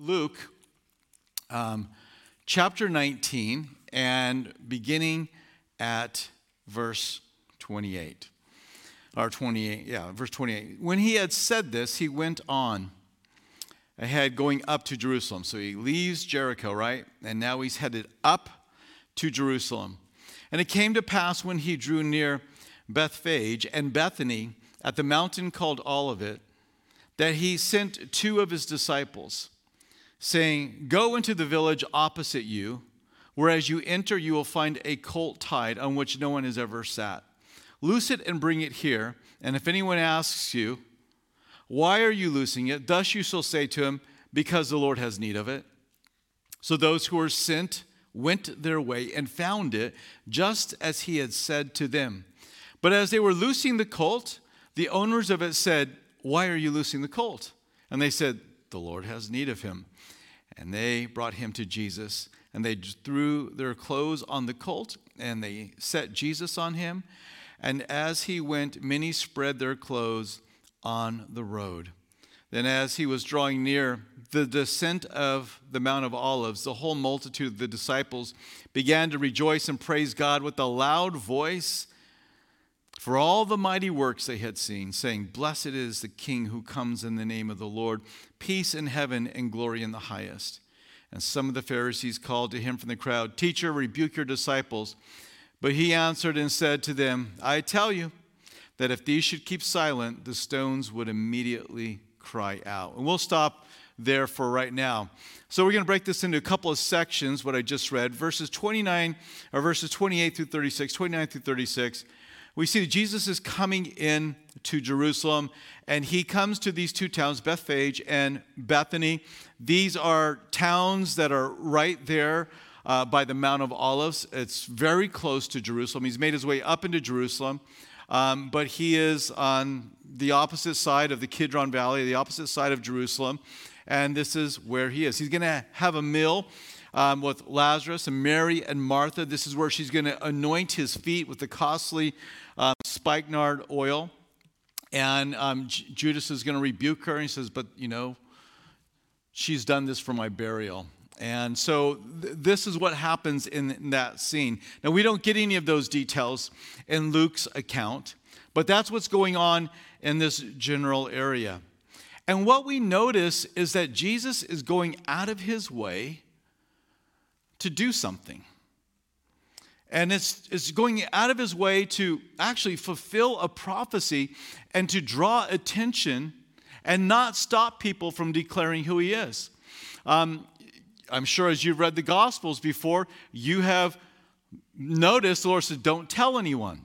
Luke um, chapter 19 and beginning at verse 28. Or 28, yeah, verse 28. When he had said this, he went on ahead going up to Jerusalem. So he leaves Jericho, right? And now he's headed up to Jerusalem. And it came to pass when he drew near Bethphage and Bethany at the mountain called Olivet that he sent two of his disciples saying, Go into the village opposite you, where as you enter, you will find a colt tied on which no one has ever sat. Loose it and bring it here. And if anyone asks you, Why are you loosing it? Thus you shall say to him, Because the Lord has need of it. So those who were sent went their way and found it just as he had said to them. But as they were loosing the colt, the owners of it said, Why are you loosing the colt? And they said, The Lord has need of him. And they brought him to Jesus, and they threw their clothes on the colt, and they set Jesus on him. And as he went, many spread their clothes on the road. Then, as he was drawing near the descent of the Mount of Olives, the whole multitude of the disciples began to rejoice and praise God with a loud voice for all the mighty works they had seen, saying, Blessed is the King who comes in the name of the Lord, peace in heaven and glory in the highest. And some of the Pharisees called to him from the crowd, Teacher, rebuke your disciples. But he answered and said to them, I tell you that if these should keep silent, the stones would immediately cry out. And we'll stop there for right now. So we're going to break this into a couple of sections, what I just read, verses 29 or verses 28 through 36, 29 through 36 we see that Jesus is coming in to Jerusalem, and he comes to these two towns, Bethphage and Bethany. These are towns that are right there uh, by the Mount of Olives. It's very close to Jerusalem. He's made his way up into Jerusalem, um, but he is on the opposite side of the Kidron Valley, the opposite side of Jerusalem, and this is where he is. He's going to have a meal um, with Lazarus and Mary and Martha. This is where she's going to anoint his feet with the costly um, spikenard oil. And um, Judas is going to rebuke her. And he says, But, you know, she's done this for my burial. And so th- this is what happens in, in that scene. Now, we don't get any of those details in Luke's account, but that's what's going on in this general area. And what we notice is that Jesus is going out of his way to do something. And it's, it's going out of his way to actually fulfill a prophecy and to draw attention and not stop people from declaring who he is. Um, I'm sure as you've read the Gospels before, you have noticed the Lord said, Don't tell anyone.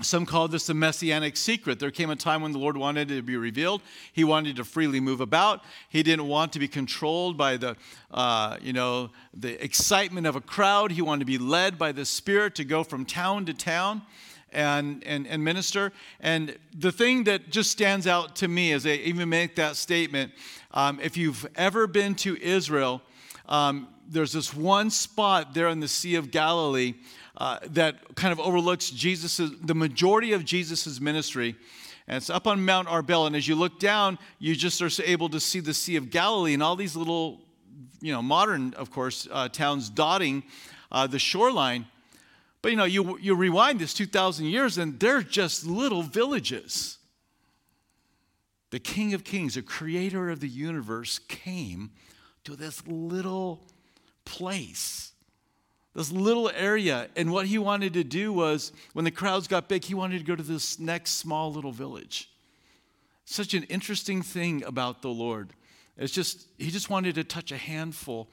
Some call this the messianic secret. There came a time when the Lord wanted it to be revealed. He wanted to freely move about. He didn't want to be controlled by the, uh, you know, the excitement of a crowd. He wanted to be led by the Spirit to go from town to town and, and, and minister. And the thing that just stands out to me as I even make that statement, um, if you've ever been to Israel, um, there's this one spot there in the Sea of Galilee uh, that kind of overlooks Jesus's, the majority of Jesus' ministry. And it's up on Mount Arbel. And as you look down, you just are able to see the Sea of Galilee and all these little, you know, modern, of course, uh, towns dotting uh, the shoreline. But, you know, you, you rewind this 2,000 years and they're just little villages. The King of Kings, the creator of the universe, came to this little place this little area. And what he wanted to do was, when the crowds got big, he wanted to go to this next small little village. Such an interesting thing about the Lord. It's just, he just wanted to touch a handful.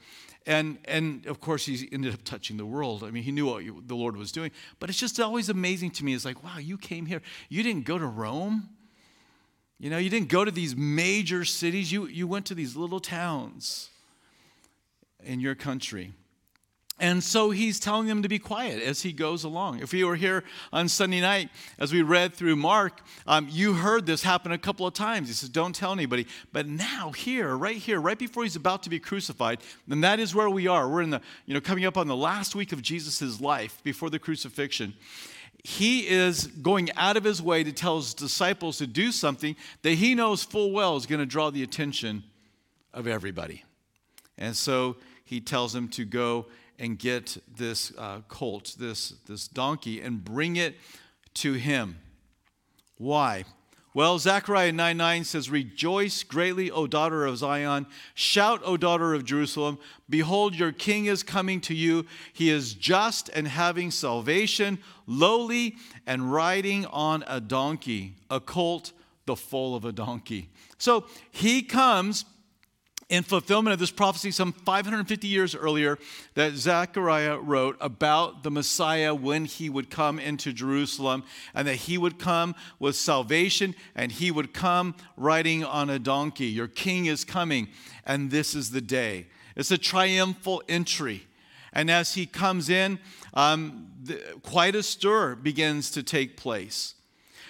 And, and of course, he ended up touching the world. I mean, he knew what the Lord was doing. But it's just always amazing to me. It's like, wow, you came here. You didn't go to Rome. You know, you didn't go to these major cities. You, you went to these little towns in your country. And so he's telling them to be quiet as he goes along. If you were here on Sunday night, as we read through Mark, um, you heard this happen a couple of times. He says, Don't tell anybody. But now, here, right here, right before he's about to be crucified, and that is where we are. We're in the, you know, coming up on the last week of Jesus' life before the crucifixion. He is going out of his way to tell his disciples to do something that he knows full well is going to draw the attention of everybody. And so he tells him to go and get this uh, colt, this, this donkey, and bring it to him. Why? Well, Zechariah 9 9 says, Rejoice greatly, O daughter of Zion. Shout, O daughter of Jerusalem. Behold, your king is coming to you. He is just and having salvation, lowly and riding on a donkey, a colt, the foal of a donkey. So he comes in fulfillment of this prophecy some 550 years earlier that Zechariah wrote about the Messiah when he would come into Jerusalem and that he would come with salvation and he would come riding on a donkey. Your king is coming, and this is the day. It's a triumphal entry. And as he comes in, um, the, quite a stir begins to take place.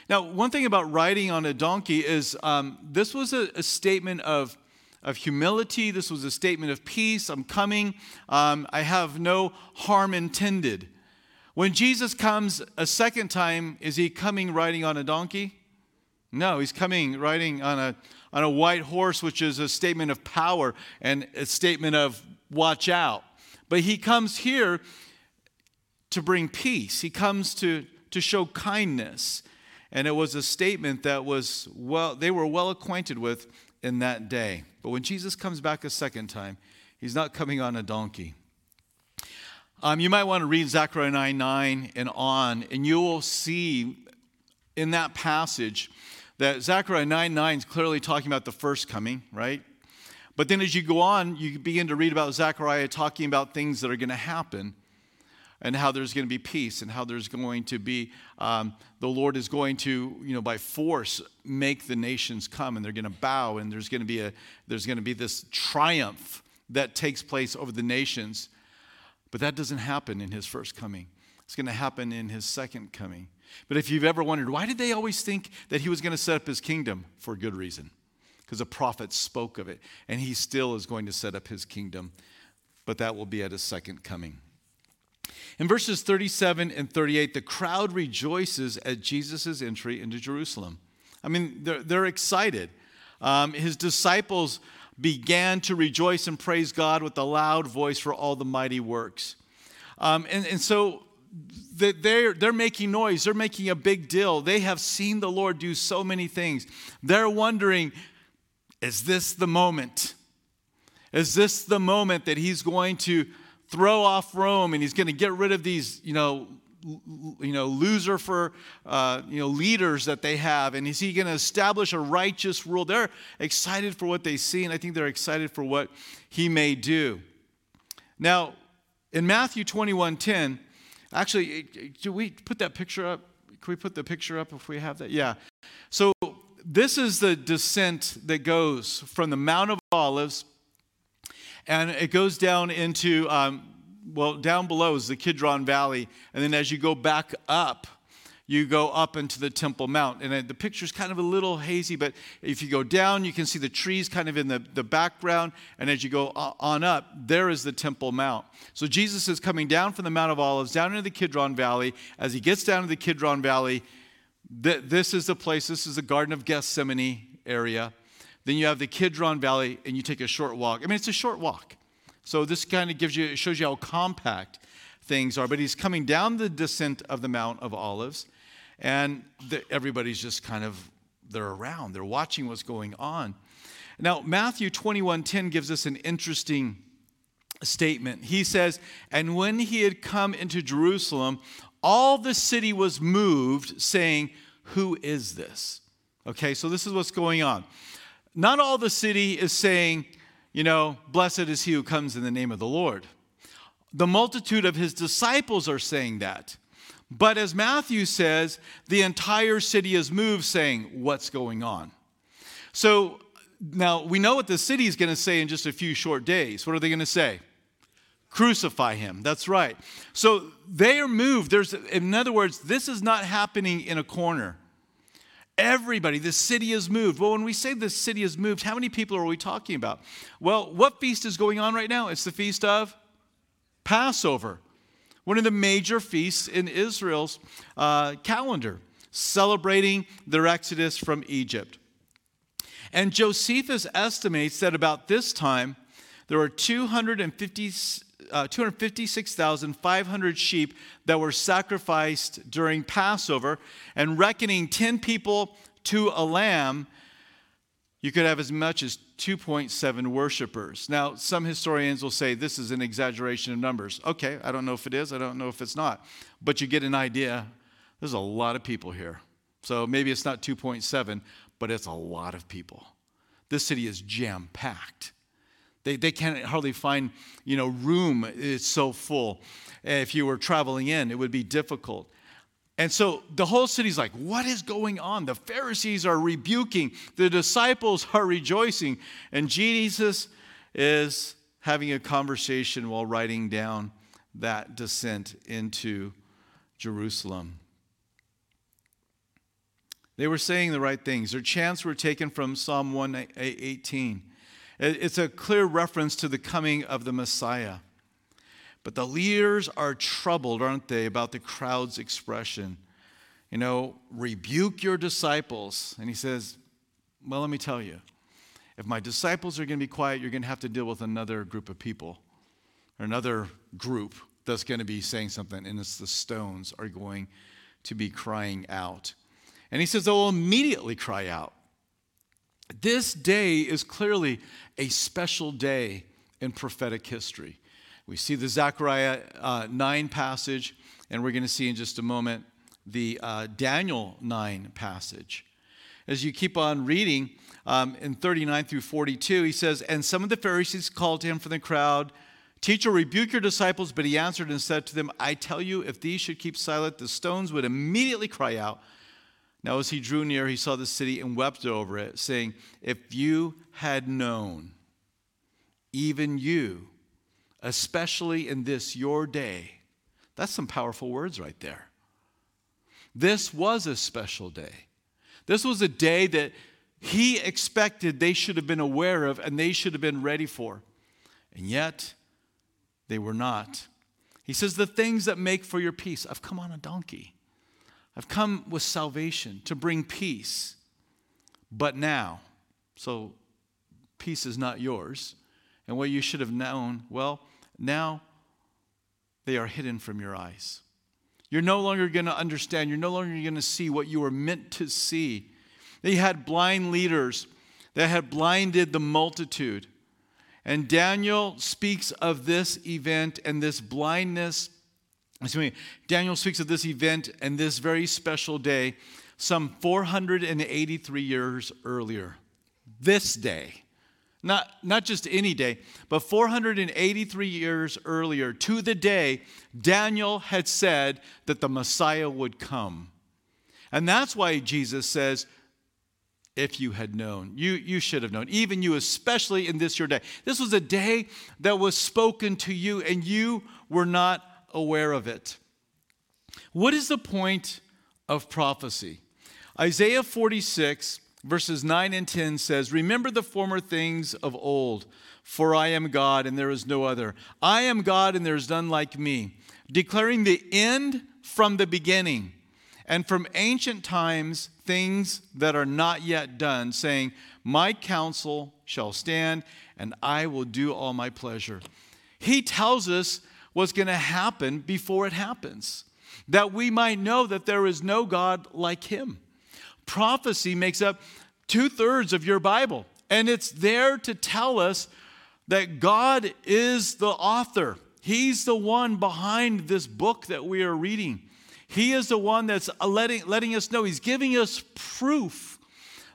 Now, one thing about riding on a donkey is um, this was a, a statement of of humility. This was a statement of peace. I'm coming. Um, I have no harm intended. When Jesus comes a second time, is he coming riding on a donkey? No, he's coming riding on a, on a white horse, which is a statement of power and a statement of watch out. But he comes here to bring peace, he comes to, to show kindness. And it was a statement that was well, they were well acquainted with in that day. But when Jesus comes back a second time, he's not coming on a donkey. Um, you might want to read Zechariah 9 9 and on, and you will see in that passage that Zechariah 9 9 is clearly talking about the first coming, right? But then as you go on, you begin to read about Zechariah talking about things that are going to happen and how there's going to be peace and how there's going to be um, the lord is going to you know by force make the nations come and they're going to bow and there's going to be a there's going to be this triumph that takes place over the nations. But that doesn't happen in his first coming. It's going to happen in his second coming. But if you've ever wondered why did they always think that he was going to set up his kingdom? For good reason because a prophet spoke of it and he still is going to set up his kingdom but that will be at his second coming in verses 37 and 38, the crowd rejoices at Jesus' entry into Jerusalem. I mean, they're, they're excited. Um, his disciples began to rejoice and praise God with a loud voice for all the mighty works. Um, and, and so they're, they're making noise, they're making a big deal. They have seen the Lord do so many things. They're wondering, is this the moment? Is this the moment that he's going to throw off Rome and he's going to get rid of these, you know, you know, loser for, uh, you know, leaders that they have. And is he going to establish a righteous rule? They're excited for what they see, and I think they're excited for what he may do. Now, in Matthew 21 10, actually, do we put that picture up? Can we put the picture up if we have that? Yeah. So, this is the descent that goes from the Mount of Olives and it goes down into, um, well, down below is the Kidron Valley. And then as you go back up, you go up into the Temple Mount. And the picture's kind of a little hazy, but if you go down, you can see the trees kind of in the, the background. And as you go on up, there is the Temple Mount. So Jesus is coming down from the Mount of Olives, down into the Kidron Valley. As he gets down to the Kidron Valley, th- this is the place, this is the Garden of Gethsemane area. Then you have the Kidron Valley, and you take a short walk. I mean, it's a short walk. So this kind of gives you, it shows you how compact things are. But he's coming down the descent of the Mount of Olives, and the, everybody's just kind of, they're around. They're watching what's going on. Now, Matthew 21:10 gives us an interesting statement. He says, And when he had come into Jerusalem, all the city was moved, saying, Who is this? Okay, so this is what's going on. Not all the city is saying, you know, blessed is he who comes in the name of the Lord. The multitude of his disciples are saying that. But as Matthew says, the entire city is moved, saying, What's going on? So now we know what the city is going to say in just a few short days. What are they going to say? Crucify him. That's right. So they are moved. There's, in other words, this is not happening in a corner. Everybody, the city is moved. Well, when we say the city is moved, how many people are we talking about? Well, what feast is going on right now? It's the feast of Passover, one of the major feasts in Israel's uh, calendar, celebrating their exodus from Egypt. And Josephus estimates that about this time, there were 250, uh, 256,500 sheep that were sacrificed during Passover, and reckoning 10 people to a lamb, you could have as much as 2.7 worshipers. Now, some historians will say this is an exaggeration of numbers. Okay, I don't know if it is, I don't know if it's not, but you get an idea. There's a lot of people here. So maybe it's not 2.7, but it's a lot of people. This city is jam packed. They, they can't hardly find you know, room, it's so full. Eh, if you were traveling in, it would be difficult. And so the whole city's like, what is going on? The Pharisees are rebuking, the disciples are rejoicing, and Jesus is having a conversation while writing down that descent into Jerusalem. They were saying the right things. Their chants were taken from Psalm 118. It's a clear reference to the coming of the Messiah. But the leaders are troubled, aren't they, about the crowd's expression. You know, rebuke your disciples. And he says, Well, let me tell you, if my disciples are going to be quiet, you're going to have to deal with another group of people, or another group that's going to be saying something, and it's the stones are going to be crying out. And he says they'll immediately cry out. This day is clearly a special day in prophetic history. We see the Zechariah uh, 9 passage, and we're going to see in just a moment the uh, Daniel 9 passage. As you keep on reading um, in 39 through 42, he says, And some of the Pharisees called to him from the crowd, Teacher, rebuke your disciples. But he answered and said to them, I tell you, if these should keep silent, the stones would immediately cry out. Now, as he drew near, he saw the city and wept over it, saying, If you had known, even you, especially in this your day. That's some powerful words right there. This was a special day. This was a day that he expected they should have been aware of and they should have been ready for. And yet, they were not. He says, The things that make for your peace. I've come on a donkey. I've come with salvation to bring peace. But now, so peace is not yours. And what you should have known, well, now they are hidden from your eyes. You're no longer going to understand. You're no longer going to see what you were meant to see. They had blind leaders that had blinded the multitude. And Daniel speaks of this event and this blindness. Me, Daniel speaks of this event and this very special day some 483 years earlier. This day. Not, not just any day, but 483 years earlier, to the day, Daniel had said that the Messiah would come. And that's why Jesus says, if you had known. You, you should have known, even you, especially in this your day. This was a day that was spoken to you, and you were not aware of it. What is the point of prophecy? Isaiah 46 verses 9 and 10 says, Remember the former things of old, for I am God and there is no other. I am God and there is none like me, declaring the end from the beginning, and from ancient times things that are not yet done, saying, My counsel shall stand, and I will do all my pleasure. He tells us what's going to happen before it happens, that we might know that there is no God like him prophecy makes up two thirds of your Bible. And it's there to tell us that God is the author. He's the one behind this book that we are reading. He is the one that's letting, letting us know, He's giving us proof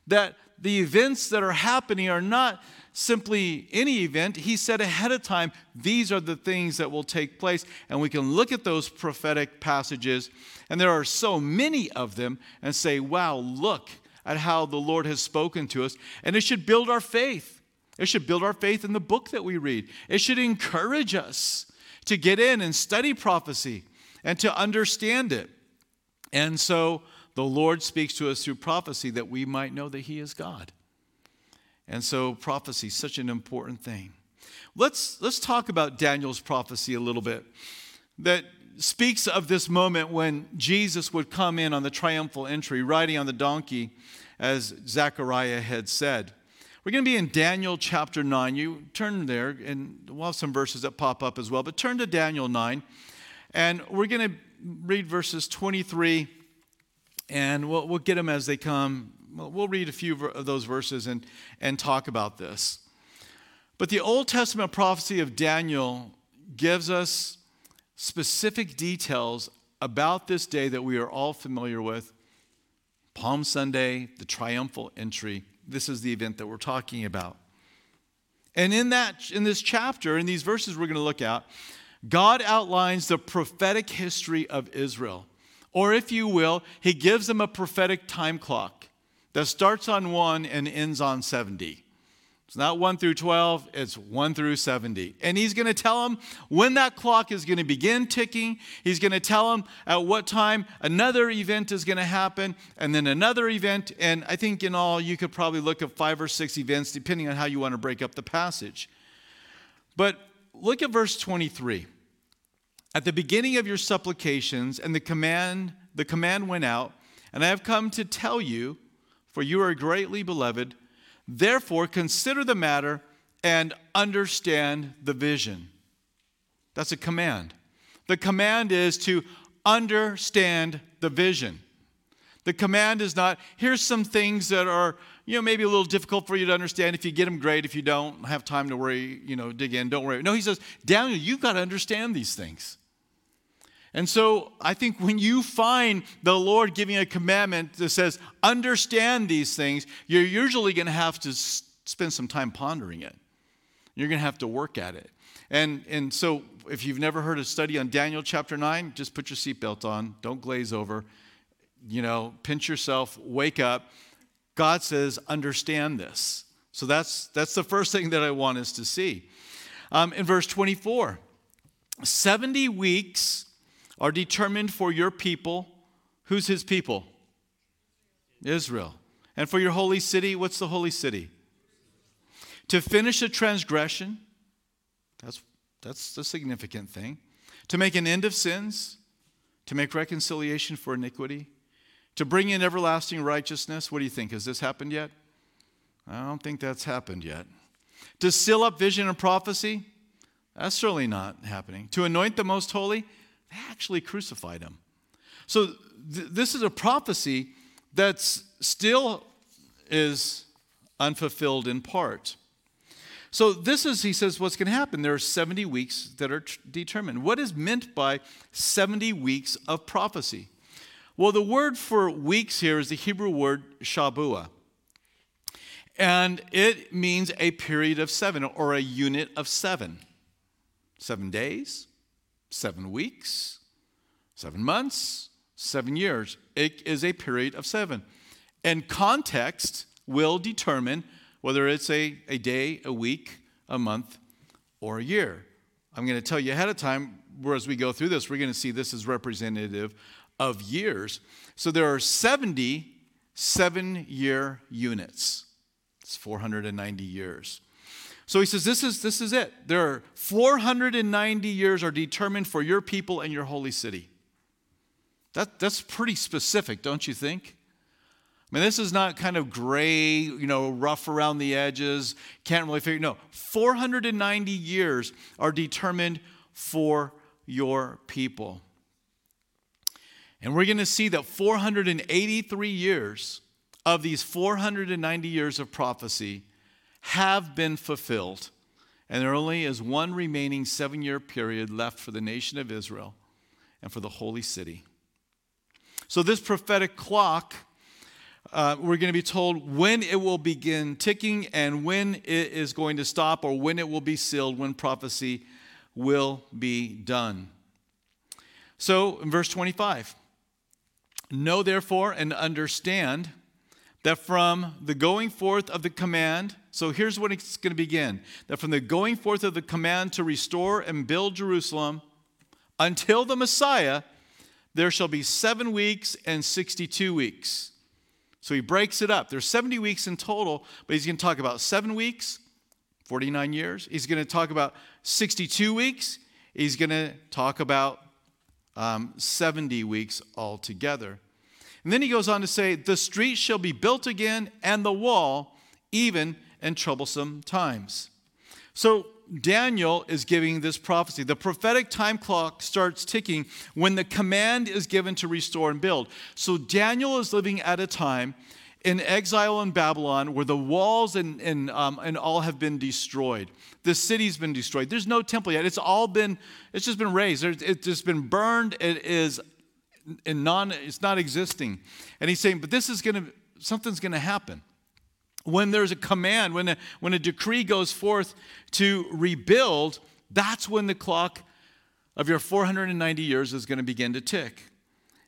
that the events that are happening are not simply any event. He said ahead of time, these are the things that will take place. And we can look at those prophetic passages, and there are so many of them, and say, wow, look at how the Lord has spoken to us. And it should build our faith. It should build our faith in the book that we read. It should encourage us to get in and study prophecy and to understand it. And so the Lord speaks to us through prophecy that we might know that He is God. And so prophecy such an important thing. Let's, let's talk about Daniel's prophecy a little bit that speaks of this moment when Jesus would come in on the triumphal entry, riding on the donkey, as Zechariah had said. We're going to be in Daniel chapter 9. You turn there, and we'll have some verses that pop up as well, but turn to Daniel 9, and we're going to read verses 23, and we'll, we'll get them as they come. We'll read a few of those verses and, and talk about this. But the Old Testament prophecy of Daniel gives us specific details about this day that we are all familiar with Palm Sunday, the triumphal entry. This is the event that we're talking about. And in that in this chapter, in these verses we're going to look at, God outlines the prophetic history of Israel. Or if you will, he gives them a prophetic time clock that starts on 1 and ends on 70. It's not 1 through 12, it's 1 through 70. And he's going to tell them when that clock is going to begin ticking. He's going to tell them at what time another event is going to happen, and then another event. And I think in all, you could probably look at five or six events, depending on how you want to break up the passage. But look at verse 23. At the beginning of your supplications, and the command, the command went out, and I have come to tell you, for you are greatly beloved Therefore, consider the matter and understand the vision. That's a command. The command is to understand the vision. The command is not, here's some things that are, you know, maybe a little difficult for you to understand. If you get them, great. If you don't have time to worry, you know, dig in, don't worry. No, he says, Daniel, you've got to understand these things. And so I think when you find the Lord giving a commandment that says, understand these things, you're usually going to have to spend some time pondering it. You're going to have to work at it. And, and so if you've never heard a study on Daniel chapter 9, just put your seatbelt on, don't glaze over, you know, pinch yourself, wake up. God says, understand this. So that's, that's the first thing that I want us to see. Um, in verse 24, 70 weeks are determined for your people. Who's his people? Israel. And for your holy city, what's the holy city? To finish a transgression, that's, that's the significant thing. To make an end of sins, to make reconciliation for iniquity, to bring in everlasting righteousness. What do you think? Has this happened yet? I don't think that's happened yet. To seal up vision and prophecy, that's certainly not happening. To anoint the most holy, they actually crucified him. So th- this is a prophecy that still is unfulfilled in part. So this is, he says, what's going to happen. There are 70 weeks that are t- determined. What is meant by 70 weeks of prophecy? Well, the word for weeks here is the Hebrew word shabua. And it means a period of seven or a unit of seven. Seven days, seven weeks, seven months, seven years. It is a period of seven. And context will determine whether it's a, a day, a week, a month, or a year. I'm going to tell you ahead of time, as we go through this, we're going to see this is representative of years. So there are 70 seven year units. It's 490 years. So he says, this is, this is it. There are 490 years are determined for your people and your holy city. That, that's pretty specific, don't you think? I mean, this is not kind of gray, you know, rough around the edges, can't really figure. No, 490 years are determined for your people. And we're going to see that 483 years of these 490 years of prophecy have been fulfilled. And there only is one remaining seven year period left for the nation of Israel and for the holy city. So, this prophetic clock, uh, we're going to be told when it will begin ticking and when it is going to stop or when it will be sealed, when prophecy will be done. So, in verse 25, know therefore and understand that from the going forth of the command, so here's when it's going to begin that from the going forth of the command to restore and build Jerusalem until the Messiah, there shall be seven weeks and 62 weeks. So he breaks it up. There's 70 weeks in total, but he's going to talk about seven weeks, 49 years. He's going to talk about 62 weeks. He's going to talk about um, 70 weeks altogether. And then he goes on to say, The street shall be built again, and the wall, even and troublesome times. So Daniel is giving this prophecy. The prophetic time clock starts ticking when the command is given to restore and build. So Daniel is living at a time in exile in Babylon where the walls and, and, um, and all have been destroyed. The city's been destroyed. There's no temple yet. It's all been, it's just been razed. It's just been burned. It is in non, it's not existing. And he's saying, but this is going to, something's going to happen when there's a command, when a, when a decree goes forth to rebuild, that's when the clock of your 490 years is going to begin to tick.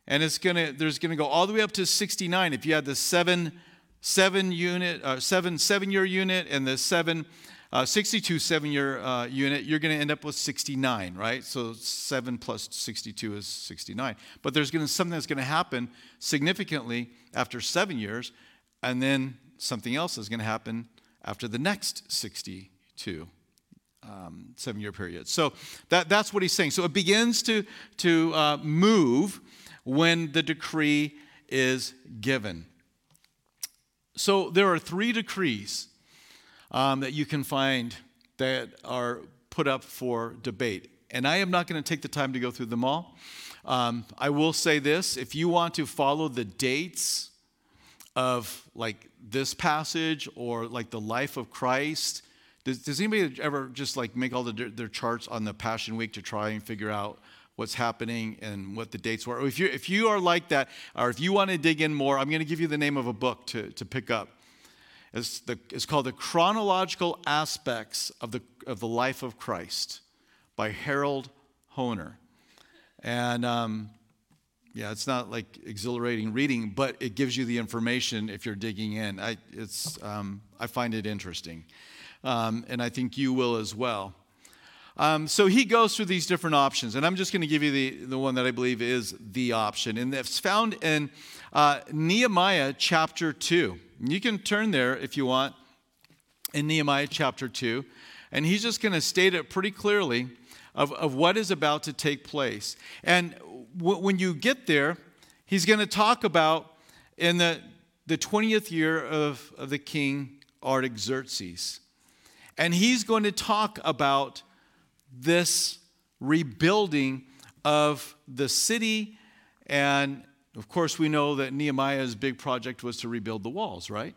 And it's going to, there's going to go all the way up to 69. If you had the seven, seven unit, uh, seven, seven year unit and the seven, uh, 62 seven year uh, unit, you're going to end up with 69, right? So 7 plus 62 is 69. But there's going to something that's going to happen significantly after seven years, and then something else is going to happen after the next 62 um, seven year period. So that, that's what he's saying. So it begins to, to uh, move when the decree is given. So there are three decrees um, that you can find that are put up for debate. And I am not going to take the time to go through them all. Um, I will say this if you want to follow the dates of like this passage or like the life of Christ? Does, does anybody ever just like make all the, their charts on the Passion Week to try and figure out what's happening and what the dates were? If you, if you are like that, or if you want to dig in more, I'm going to give you the name of a book to, to pick up. It's, the, it's called The Chronological Aspects of the, of the Life of Christ by Harold Hoehner. And um, yeah, it's not like exhilarating reading, but it gives you the information if you're digging in. I, it's, um, I find it interesting, um, and I think you will as well. Um, so he goes through these different options, and I'm just going to give you the, the one that I believe is the option, and it's found in uh, Nehemiah chapter 2. You can turn there if you want in Nehemiah chapter 2, and he's just going to state it pretty clearly of, of what is about to take place. And when you get there, he's going to talk about in the, the 20th year of, of the king Artaxerxes. And he's going to talk about this rebuilding of the city. And of course, we know that Nehemiah's big project was to rebuild the walls, right?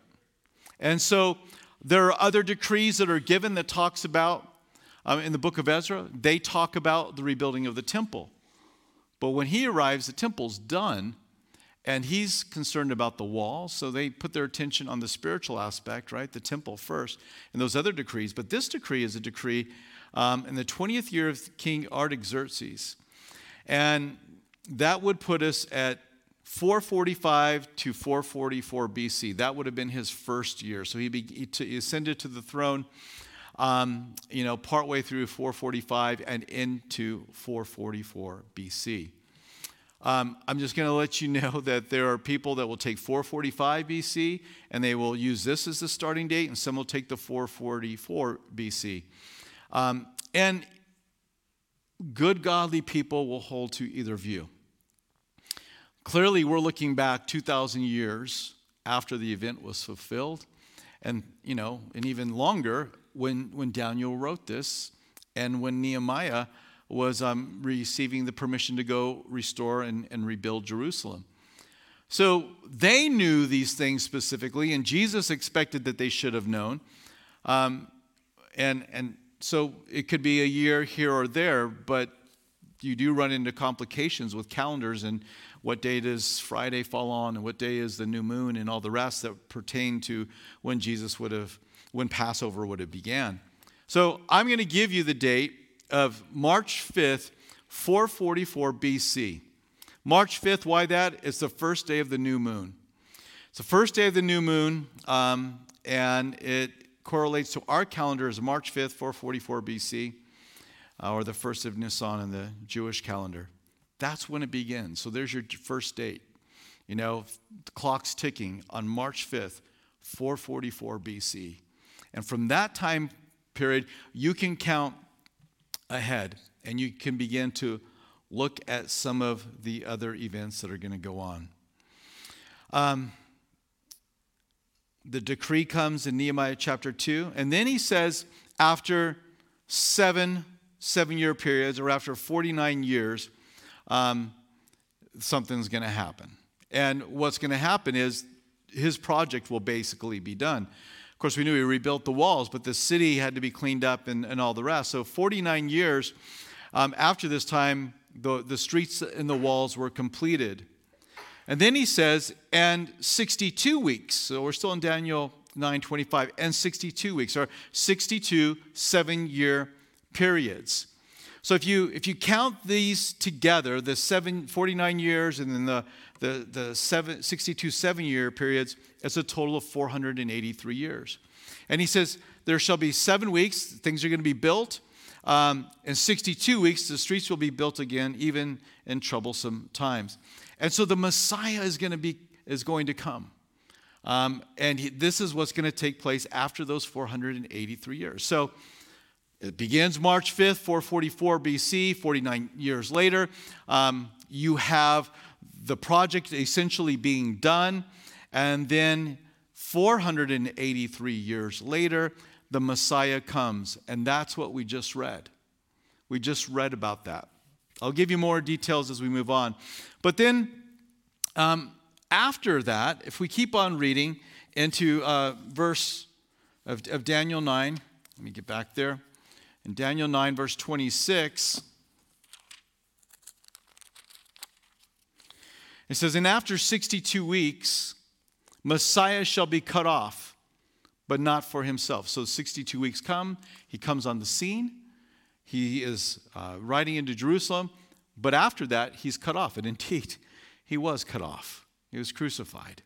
And so there are other decrees that are given that talks about um, in the book of Ezra, they talk about the rebuilding of the temple. But when he arrives, the temple's done, and he's concerned about the wall. So they put their attention on the spiritual aspect, right? The temple first, and those other decrees. But this decree is a decree um, in the 20th year of King Artaxerxes. And that would put us at 445 to 444 BC. That would have been his first year. So he, be, he ascended to the throne um, you know, partway through 445 and into 444 BC. Um, I'm just going to let you know that there are people that will take 445 BC and they will use this as the starting date, and some will take the 444 BC. Um, and good, godly people will hold to either view. Clearly, we're looking back 2,000 years after the event was fulfilled, and you know, and even longer when, when Daniel wrote this and when Nehemiah was um, receiving the permission to go restore and, and rebuild Jerusalem. So they knew these things specifically, and Jesus expected that they should have known. Um, and, and so it could be a year here or there, but you do run into complications with calendars and what day does Friday fall on and what day is the new moon and all the rest that pertain to when Jesus would have when Passover would have began. So I'm going to give you the date of March 5th, 444 BC. March 5th, why that? It's the first day of the new moon. It's the first day of the new moon, um, and it correlates to our calendar as March 5th, 444 BC, uh, or the first of Nisan in the Jewish calendar. That's when it begins. So there's your first date. You know, the clock's ticking on March 5th, 444 BC. And from that time period, you can count ahead and you can begin to look at some of the other events that are going to go on. Um, the decree comes in Nehemiah chapter 2. And then he says, after seven seven year periods or after 49 years, um, something's going to happen. And what's going to happen is his project will basically be done. Of course, we knew he rebuilt the walls, but the city had to be cleaned up and, and all the rest. So, 49 years um, after this time, the, the streets and the walls were completed. And then he says, and 62 weeks. So, we're still in Daniel 9 25, and 62 weeks, or 62 seven year periods. So if you if you count these together, the seven, 49 years and then the the, the seven, 62 seven year periods, it's a total of 483 years. And he says, There shall be seven weeks, things are going to be built. Um, in 62 weeks, the streets will be built again, even in troublesome times. And so the Messiah is going to, be, is going to come. Um, and he, this is what's going to take place after those 483 years. So it begins March 5th, 444 BC, 49 years later. Um, you have the project essentially being done. And then 483 years later, the Messiah comes. And that's what we just read. We just read about that. I'll give you more details as we move on. But then, um, after that, if we keep on reading into uh, verse of, of Daniel 9, let me get back there. In Daniel 9, verse 26, It says, And after 62 weeks, Messiah shall be cut off, but not for himself. So 62 weeks come, he comes on the scene, he is uh, riding into Jerusalem, but after that, he's cut off. And indeed, he was cut off, he was crucified.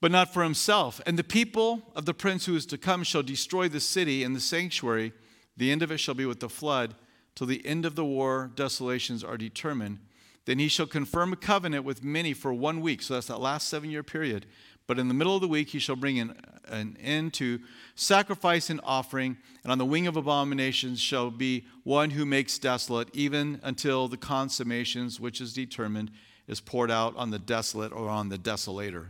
But not for himself. And the people of the prince who is to come shall destroy the city and the sanctuary. The end of it shall be with the flood. Till the end of the war, desolations are determined then he shall confirm a covenant with many for one week. So that's that last seven year period. But in the middle of the week, he shall bring an, an end to sacrifice and offering. And on the wing of abominations shall be one who makes desolate, even until the consummations, which is determined, is poured out on the desolate or on the desolator.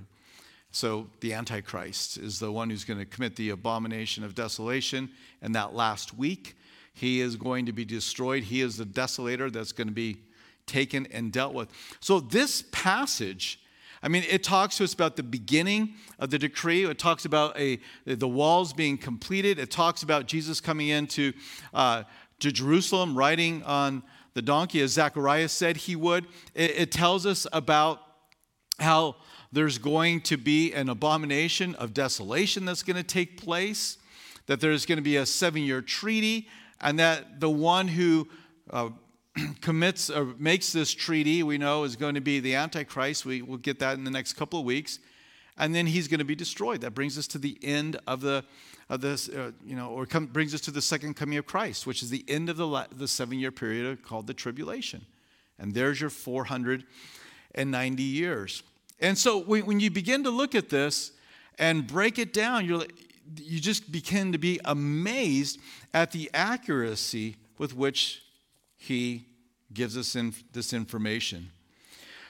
So the Antichrist is the one who's going to commit the abomination of desolation. And that last week, he is going to be destroyed. He is the desolator that's going to be taken and dealt with. So, this passage, I mean, it talks to us about the beginning of the decree. It talks about a, the walls being completed. It talks about Jesus coming into uh, to Jerusalem riding on the donkey, as Zacharias said he would. It, it tells us about how there's going to be an abomination of desolation that's going to take place, that there's going to be a seven year treaty, and that the one who uh, commits or makes this treaty, we know is going to be the Antichrist. We will get that in the next couple of weeks. And then he's going to be destroyed. That brings us to the end of the, of this, uh, you know, or come, brings us to the second coming of Christ, which is the end of the, the seven year period called the tribulation. And there's your 490 years. And so when, you begin to look at this and break it down, you're, you just begin to be amazed at the accuracy with which he gives us in, this information.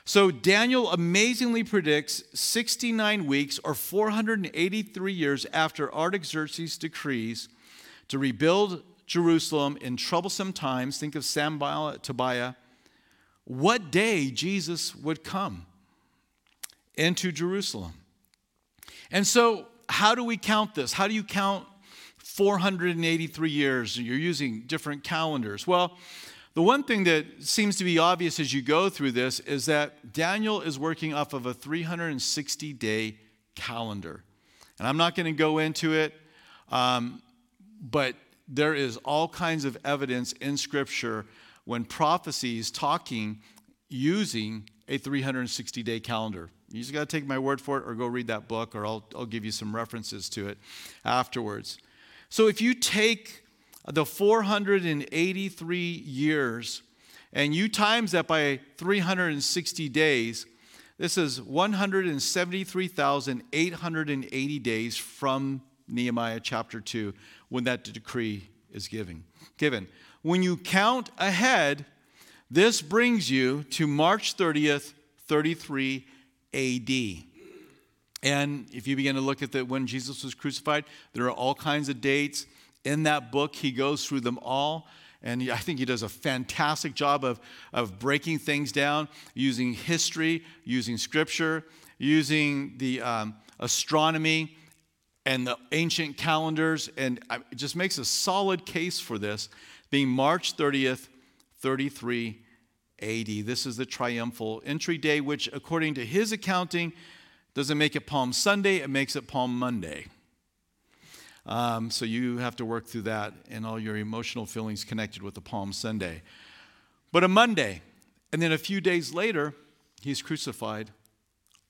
So Daniel amazingly predicts 69 weeks or 483 years after Artaxerxes decrees to rebuild Jerusalem in troublesome times. Think of Sanballat, Tobiah. What day Jesus would come into Jerusalem. And so, how do we count this? How do you count 483 years? You're using different calendars. Well, the one thing that seems to be obvious as you go through this is that Daniel is working off of a 360 day calendar. And I'm not going to go into it, um, but there is all kinds of evidence in Scripture when prophecies talking using a 360 day calendar. You just got to take my word for it or go read that book, or I'll, I'll give you some references to it afterwards. So if you take the 483 years, and you times that by 360 days, this is 173,880 days from Nehemiah chapter 2 when that decree is given. given. When you count ahead, this brings you to March 30th, 33 AD. And if you begin to look at the, when Jesus was crucified, there are all kinds of dates. In that book, he goes through them all. And I think he does a fantastic job of, of breaking things down using history, using scripture, using the um, astronomy and the ancient calendars. And it just makes a solid case for this being March 30th, 33 AD. This is the triumphal entry day, which, according to his accounting, doesn't make it Palm Sunday, it makes it Palm Monday. Um, so you have to work through that and all your emotional feelings connected with the Palm Sunday. But a Monday, and then a few days later, he's crucified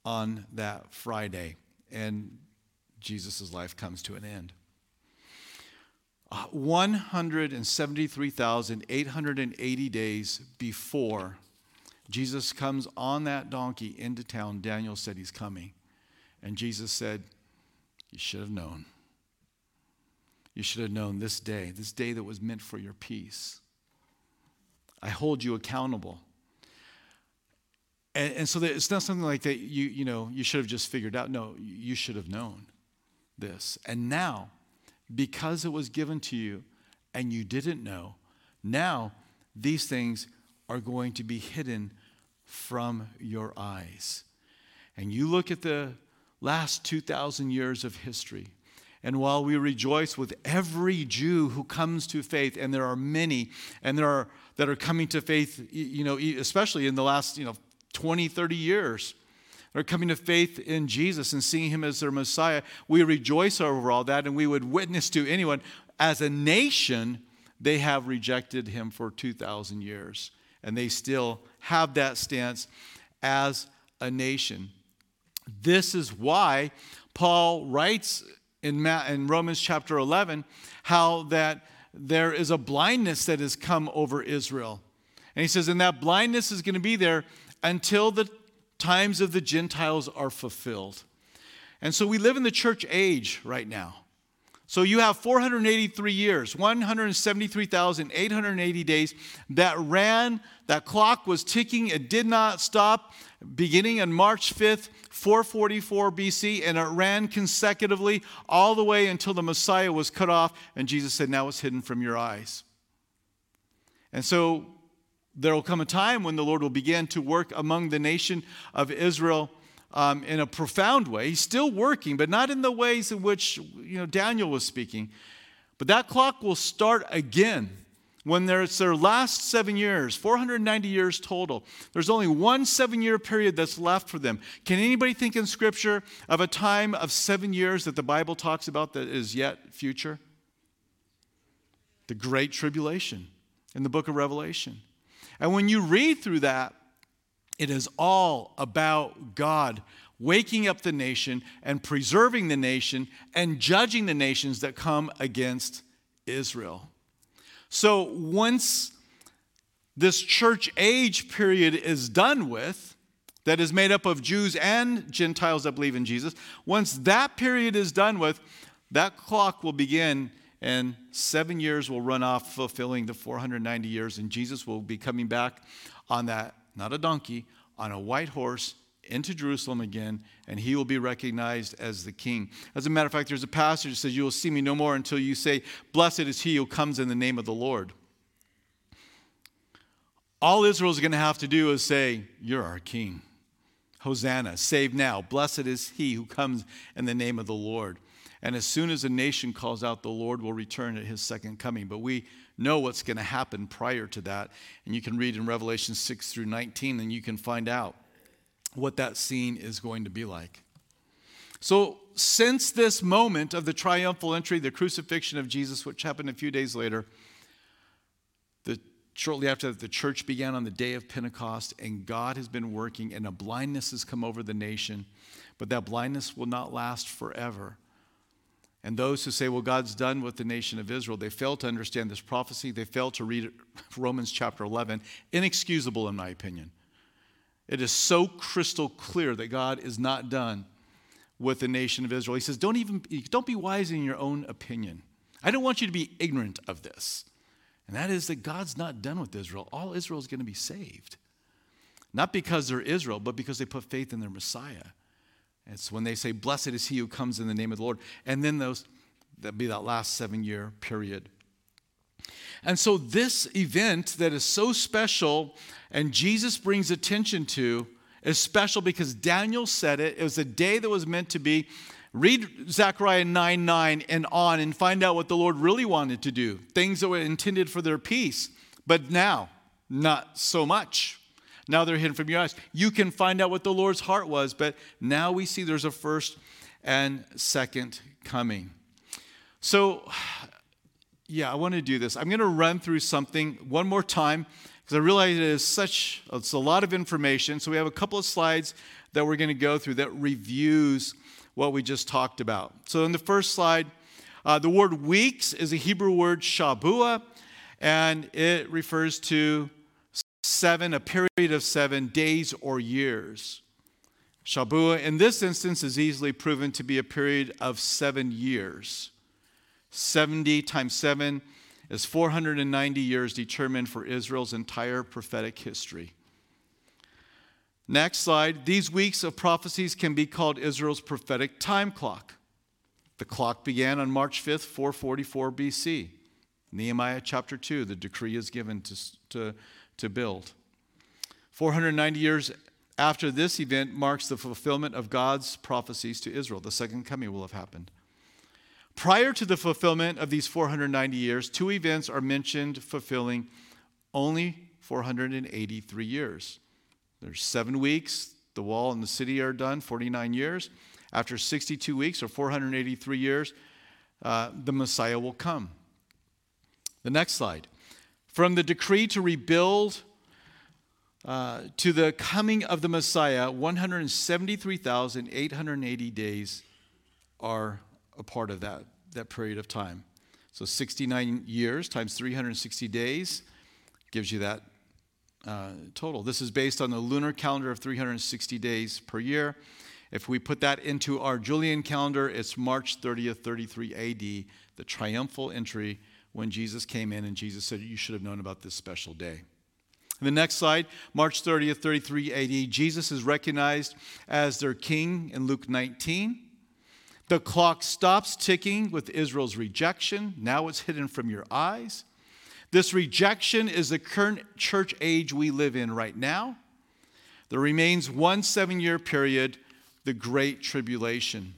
on that Friday, and Jesus' life comes to an end. Uh, 173,880 days before Jesus comes on that donkey into town, Daniel said he's coming. And Jesus said, You should have known. You should have known this day, this day that was meant for your peace. I hold you accountable. And, and so it's not something like that you, you know, you should have just figured out. No, you should have known this. And now, because it was given to you and you didn't know, now these things are going to be hidden from your eyes. And you look at the last 2,000 years of history, and while we rejoice with every Jew who comes to faith, and there are many, and there are that are coming to faith, you know, especially in the last, you know, 20, 30 years, are coming to faith in Jesus and seeing him as their Messiah, we rejoice over all that, and we would witness to anyone. As a nation, they have rejected him for 2,000 years, and they still have that stance as a nation. This is why Paul writes in, in Romans chapter 11 how that there is a blindness that has come over Israel. And he says, and that blindness is going to be there until the times of the Gentiles are fulfilled. And so we live in the church age right now. So you have 483 years, 173,880 days that ran, that clock was ticking, it did not stop beginning on March 5th, 444 BC, and it ran consecutively all the way until the Messiah was cut off, and Jesus said, Now it's hidden from your eyes. And so there will come a time when the Lord will begin to work among the nation of Israel um, in a profound way. He's still working, but not in the ways in which you know, Daniel was speaking. But that clock will start again when there's their last seven years, 490 years total. There's only one seven year period that's left for them. Can anybody think in Scripture of a time of seven years that the Bible talks about that is yet future? The Great Tribulation in the book of Revelation. And when you read through that, it is all about God waking up the nation and preserving the nation and judging the nations that come against Israel. So once this church age period is done with, that is made up of Jews and Gentiles that believe in Jesus, once that period is done with, that clock will begin and seven years will run off, fulfilling the 490 years, and Jesus will be coming back on that, not a donkey, on a white horse into Jerusalem again, and he will be recognized as the king. As a matter of fact, there's a passage that says, You will see me no more until you say, Blessed is he who comes in the name of the Lord. All Israel is going to have to do is say, You're our king. Hosanna, save now. Blessed is he who comes in the name of the Lord. And as soon as a nation calls out, the Lord will return at his second coming. But we know what's going to happen prior to that. And you can read in Revelation 6 through 19, and you can find out what that scene is going to be like. So, since this moment of the triumphal entry, the crucifixion of Jesus, which happened a few days later, the, shortly after that, the church began on the day of Pentecost, and God has been working, and a blindness has come over the nation. But that blindness will not last forever. And those who say, well, God's done with the nation of Israel, they fail to understand this prophecy. They fail to read Romans chapter 11. Inexcusable, in my opinion. It is so crystal clear that God is not done with the nation of Israel. He says, don't even don't be wise in your own opinion. I don't want you to be ignorant of this. And that is that God's not done with Israel. All Israel is going to be saved. Not because they're Israel, but because they put faith in their Messiah. It's when they say, Blessed is he who comes in the name of the Lord. And then those, that'd be that last seven year period. And so, this event that is so special and Jesus brings attention to is special because Daniel said it. It was a day that was meant to be. Read Zechariah 9 9 and on and find out what the Lord really wanted to do, things that were intended for their peace. But now, not so much. Now they're hidden from your eyes. You can find out what the Lord's heart was, but now we see there's a first and second coming. So, yeah, I want to do this. I'm going to run through something one more time because I realize it is such it's a lot of information. So we have a couple of slides that we're going to go through that reviews what we just talked about. So in the first slide, uh, the word weeks is a Hebrew word shabua, and it refers to seven, a period of seven days or years. Shabua, in this instance, is easily proven to be a period of seven years. 70 times 7 is 490 years determined for Israel's entire prophetic history. Next slide. These weeks of prophecies can be called Israel's prophetic time clock. The clock began on March 5th, 444 BC. Nehemiah chapter 2, the decree is given to, to, to build. 490 years after this event marks the fulfillment of God's prophecies to Israel. The second coming will have happened. Prior to the fulfillment of these 490 years, two events are mentioned fulfilling only 483 years. There's seven weeks, the wall and the city are done, 49 years. After 62 weeks or 483 years, uh, the Messiah will come. The next slide. From the decree to rebuild uh, to the coming of the Messiah, 173,880 days are a part of that, that period of time. So 69 years times 360 days gives you that uh, total. This is based on the lunar calendar of 360 days per year. If we put that into our Julian calendar, it's March 30th, 33 AD, the triumphal entry when Jesus came in and Jesus said, You should have known about this special day. In the next slide, March 30th, 33 AD, Jesus is recognized as their king in Luke 19. The clock stops ticking with Israel's rejection. Now it's hidden from your eyes. This rejection is the current church age we live in right now. There remains one seven year period, the Great Tribulation.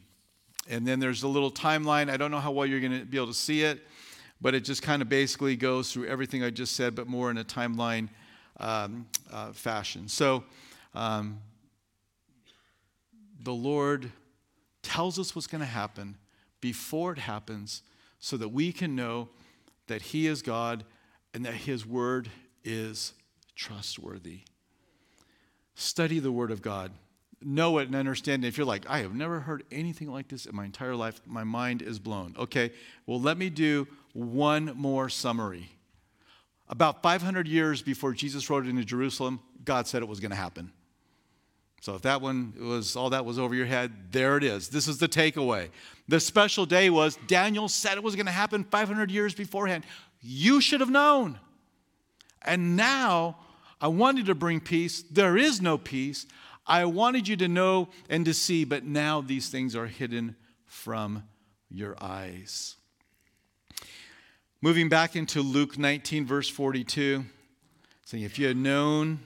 And then there's a little timeline. I don't know how well you're going to be able to see it, but it just kind of basically goes through everything I just said, but more in a timeline um, uh, fashion. So um, the Lord tells us what's going to happen before it happens so that we can know that He is God and that His Word is trustworthy. Study the Word of God. Know it and understand it. If you're like, I have never heard anything like this in my entire life, my mind is blown. Okay, well, let me do one more summary. About 500 years before Jesus rode into Jerusalem, God said it was going to happen. So if that one was all that was over your head, there it is. This is the takeaway. The special day was Daniel said it was going to happen 500 years beforehand. You should have known. And now I wanted to bring peace. There is no peace. I wanted you to know and to see, but now these things are hidden from your eyes. Moving back into Luke 19, verse 42, saying, If you had known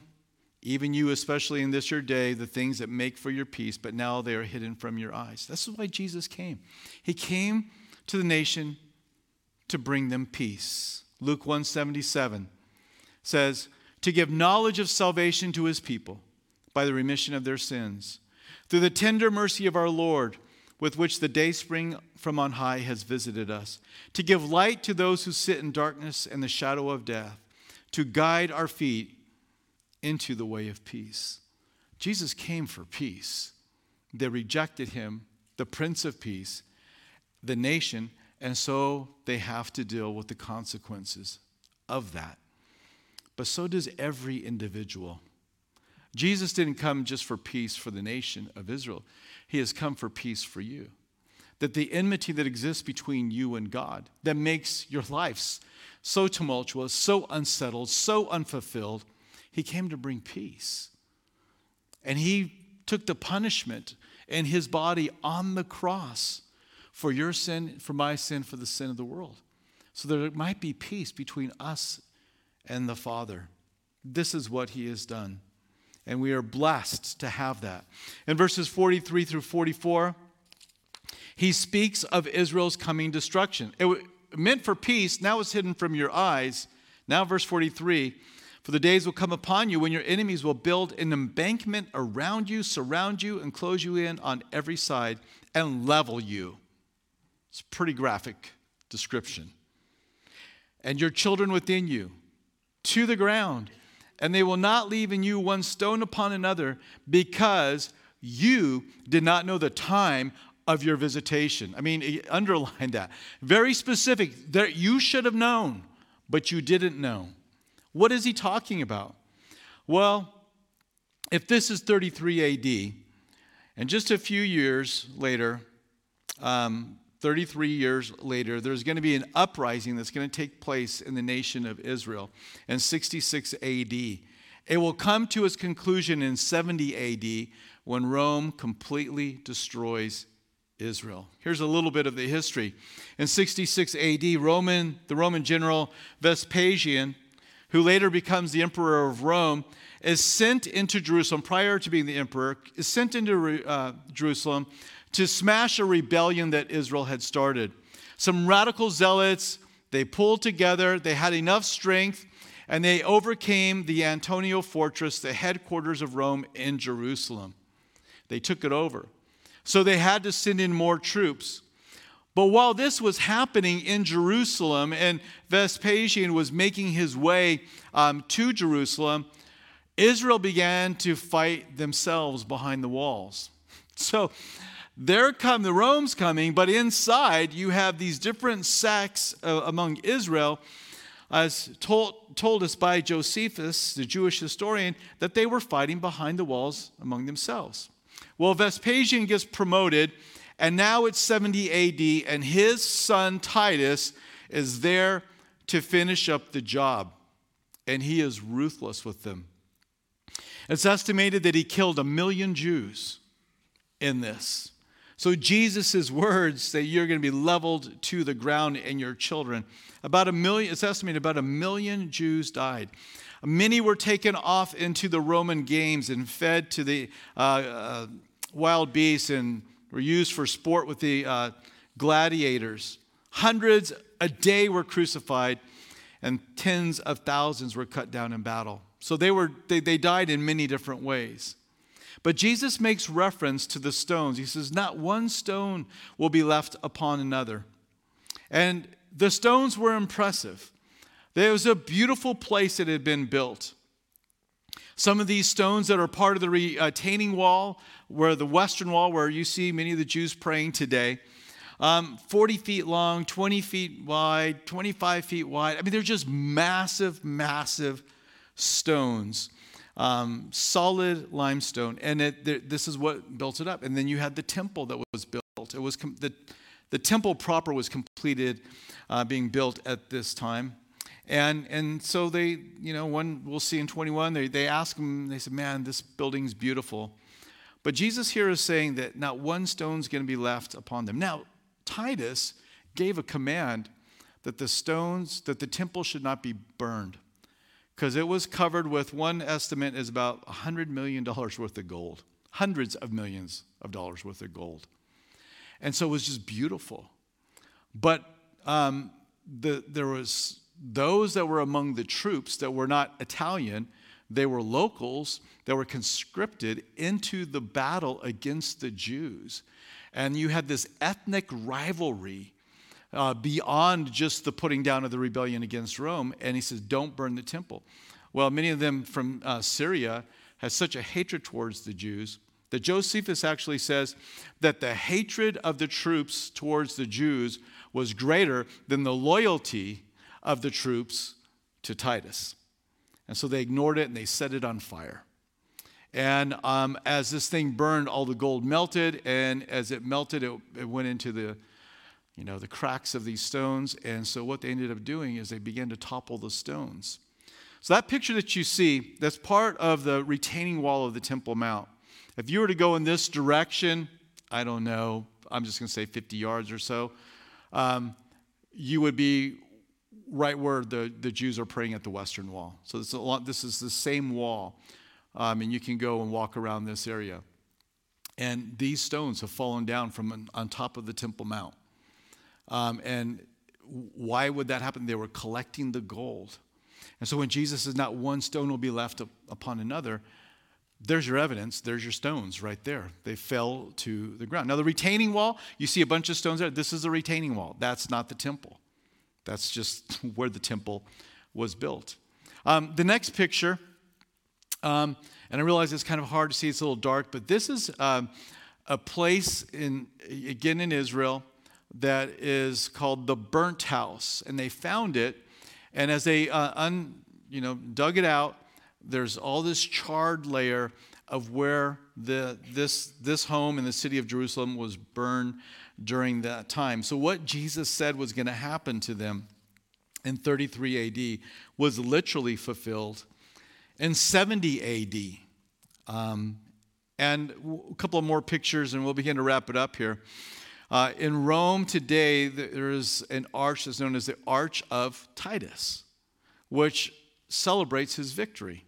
even you, especially in this your day, the things that make for your peace, but now they are hidden from your eyes. This is why Jesus came. He came to the nation to bring them peace. Luke 177 says, to give knowledge of salvation to his people by the remission of their sins, through the tender mercy of our Lord, with which the day spring from on high has visited us, to give light to those who sit in darkness and the shadow of death, to guide our feet into the way of peace. Jesus came for peace. They rejected him, the Prince of Peace, the nation, and so they have to deal with the consequences of that. But so does every individual. Jesus didn't come just for peace for the nation of Israel, He has come for peace for you. That the enmity that exists between you and God, that makes your lives so tumultuous, so unsettled, so unfulfilled, he came to bring peace. And he took the punishment and his body on the cross for your sin, for my sin, for the sin of the world. So there might be peace between us and the Father. This is what he has done. And we are blessed to have that. In verses 43 through 44, he speaks of Israel's coming destruction. It meant for peace, now it's hidden from your eyes. Now, verse 43 For the days will come upon you when your enemies will build an embankment around you, surround you, and close you in on every side, and level you. It's a pretty graphic description. And your children within you to the ground, and they will not leave in you one stone upon another, because you did not know the time of your visitation. I mean, underline that. Very specific that you should have known, but you didn't know. What is he talking about? Well, if this is 33 AD, and just a few years later, um, 33 years later, there's going to be an uprising that's going to take place in the nation of Israel in 66 AD. It will come to its conclusion in 70 AD when Rome completely destroys Israel. Here's a little bit of the history. In 66 AD, Roman, the Roman general Vespasian, who later becomes the emperor of Rome, is sent into Jerusalem prior to being the emperor, is sent into uh, Jerusalem to smash a rebellion that Israel had started. Some radical zealots, they pulled together, they had enough strength, and they overcame the Antonia fortress, the headquarters of Rome in Jerusalem. They took it over. So they had to send in more troops. But while this was happening in Jerusalem and Vespasian was making his way um, to Jerusalem, Israel began to fight themselves behind the walls. So there come the Rome's coming, but inside you have these different sects uh, among Israel, as told, told us by Josephus, the Jewish historian, that they were fighting behind the walls among themselves. Well, Vespasian gets promoted, and now it's 70 AD, and his son Titus is there to finish up the job, and he is ruthless with them. It's estimated that he killed a million Jews in this. So, Jesus' words that you're going to be leveled to the ground and your children. About a million, it's estimated about a million Jews died. Many were taken off into the Roman games and fed to the uh, uh, wild beasts and were used for sport with the uh, gladiators. Hundreds a day were crucified, and tens of thousands were cut down in battle. So they, were, they, they died in many different ways. But Jesus makes reference to the stones. He says, Not one stone will be left upon another. And the stones were impressive. There was a beautiful place that had been built. Some of these stones that are part of the retaining wall, where the western wall, where you see many of the Jews praying today, um, 40 feet long, 20 feet wide, 25 feet wide. I mean, they're just massive, massive stones, um, solid limestone. And it, this is what built it up. And then you had the temple that was built. It was com- the, the temple proper was completed, uh, being built at this time. And, and so they, you know, one we'll see in 21, they, they ask him, they said, Man, this building's beautiful. But Jesus here is saying that not one stone's going to be left upon them. Now, Titus gave a command that the stones, that the temple should not be burned because it was covered with one estimate is about $100 million worth of gold, hundreds of millions of dollars worth of gold. And so it was just beautiful. But um, the, there was those that were among the troops that were not Italian, they were locals that were conscripted into the battle against the Jews. And you had this ethnic rivalry uh, beyond just the putting down of the rebellion against Rome. And he says, Don't burn the temple. Well, many of them from uh, Syria had such a hatred towards the Jews that Josephus actually says that the hatred of the troops towards the Jews was greater than the loyalty of the troops to Titus. And so they ignored it and they set it on fire. And um, as this thing burned, all the gold melted, and as it melted, it, it went into the, you know, the cracks of these stones. And so what they ended up doing is they began to topple the stones. So that picture that you see, that's part of the retaining wall of the Temple Mount. If you were to go in this direction, I don't know, I'm just going to say 50 yards or so, um, you would be right where the, the Jews are praying at the Western Wall. So this is, lot, this is the same wall, um, and you can go and walk around this area. And these stones have fallen down from on top of the Temple Mount. Um, and why would that happen? They were collecting the gold. And so when Jesus says, Not one stone will be left upon another, there's your evidence. There's your stones right there. They fell to the ground. Now, the retaining wall, you see a bunch of stones there. This is the retaining wall. That's not the temple. That's just where the temple was built. Um, the next picture, um, and I realize it's kind of hard to see, it's a little dark, but this is um, a place in, again in Israel that is called the burnt house. And they found it, and as they uh, un, you know, dug it out, there's all this charred layer of where the, this, this home in the city of Jerusalem was burned during that time. So, what Jesus said was going to happen to them in 33 AD was literally fulfilled in 70 AD. Um, and a couple of more pictures, and we'll begin to wrap it up here. Uh, in Rome today, there is an arch that's known as the Arch of Titus, which celebrates his victory.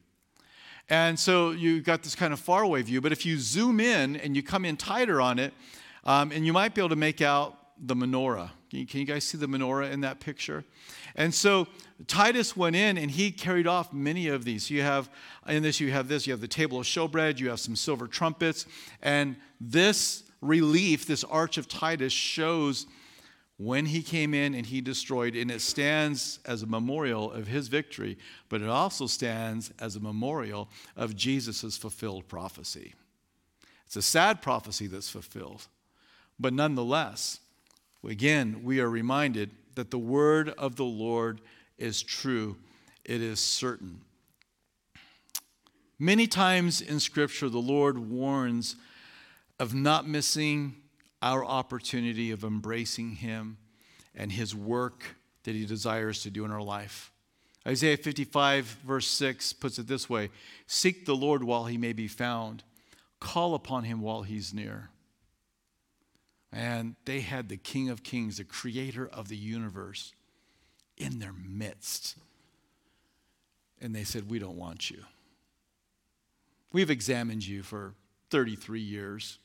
And so you've got this kind of faraway view, but if you zoom in and you come in tighter on it, um, and you might be able to make out the menorah. Can you, can you guys see the menorah in that picture? And so Titus went in and he carried off many of these. You have in this, you have this, you have the table of showbread, you have some silver trumpets, and this relief, this arch of Titus, shows when he came in and he destroyed, and it stands as a memorial of his victory, but it also stands as a memorial of Jesus' fulfilled prophecy. It's a sad prophecy that's fulfilled, but nonetheless, again, we are reminded that the word of the Lord is true, it is certain. Many times in Scripture, the Lord warns of not missing our opportunity of embracing Him and His work that He desires to do in our life. Isaiah 55, verse 6, puts it this way Seek the Lord while He may be found, call upon Him while He's near. And they had the King of Kings, the creator of the universe, in their midst. And they said, We don't want you. We've examined you for 33 years.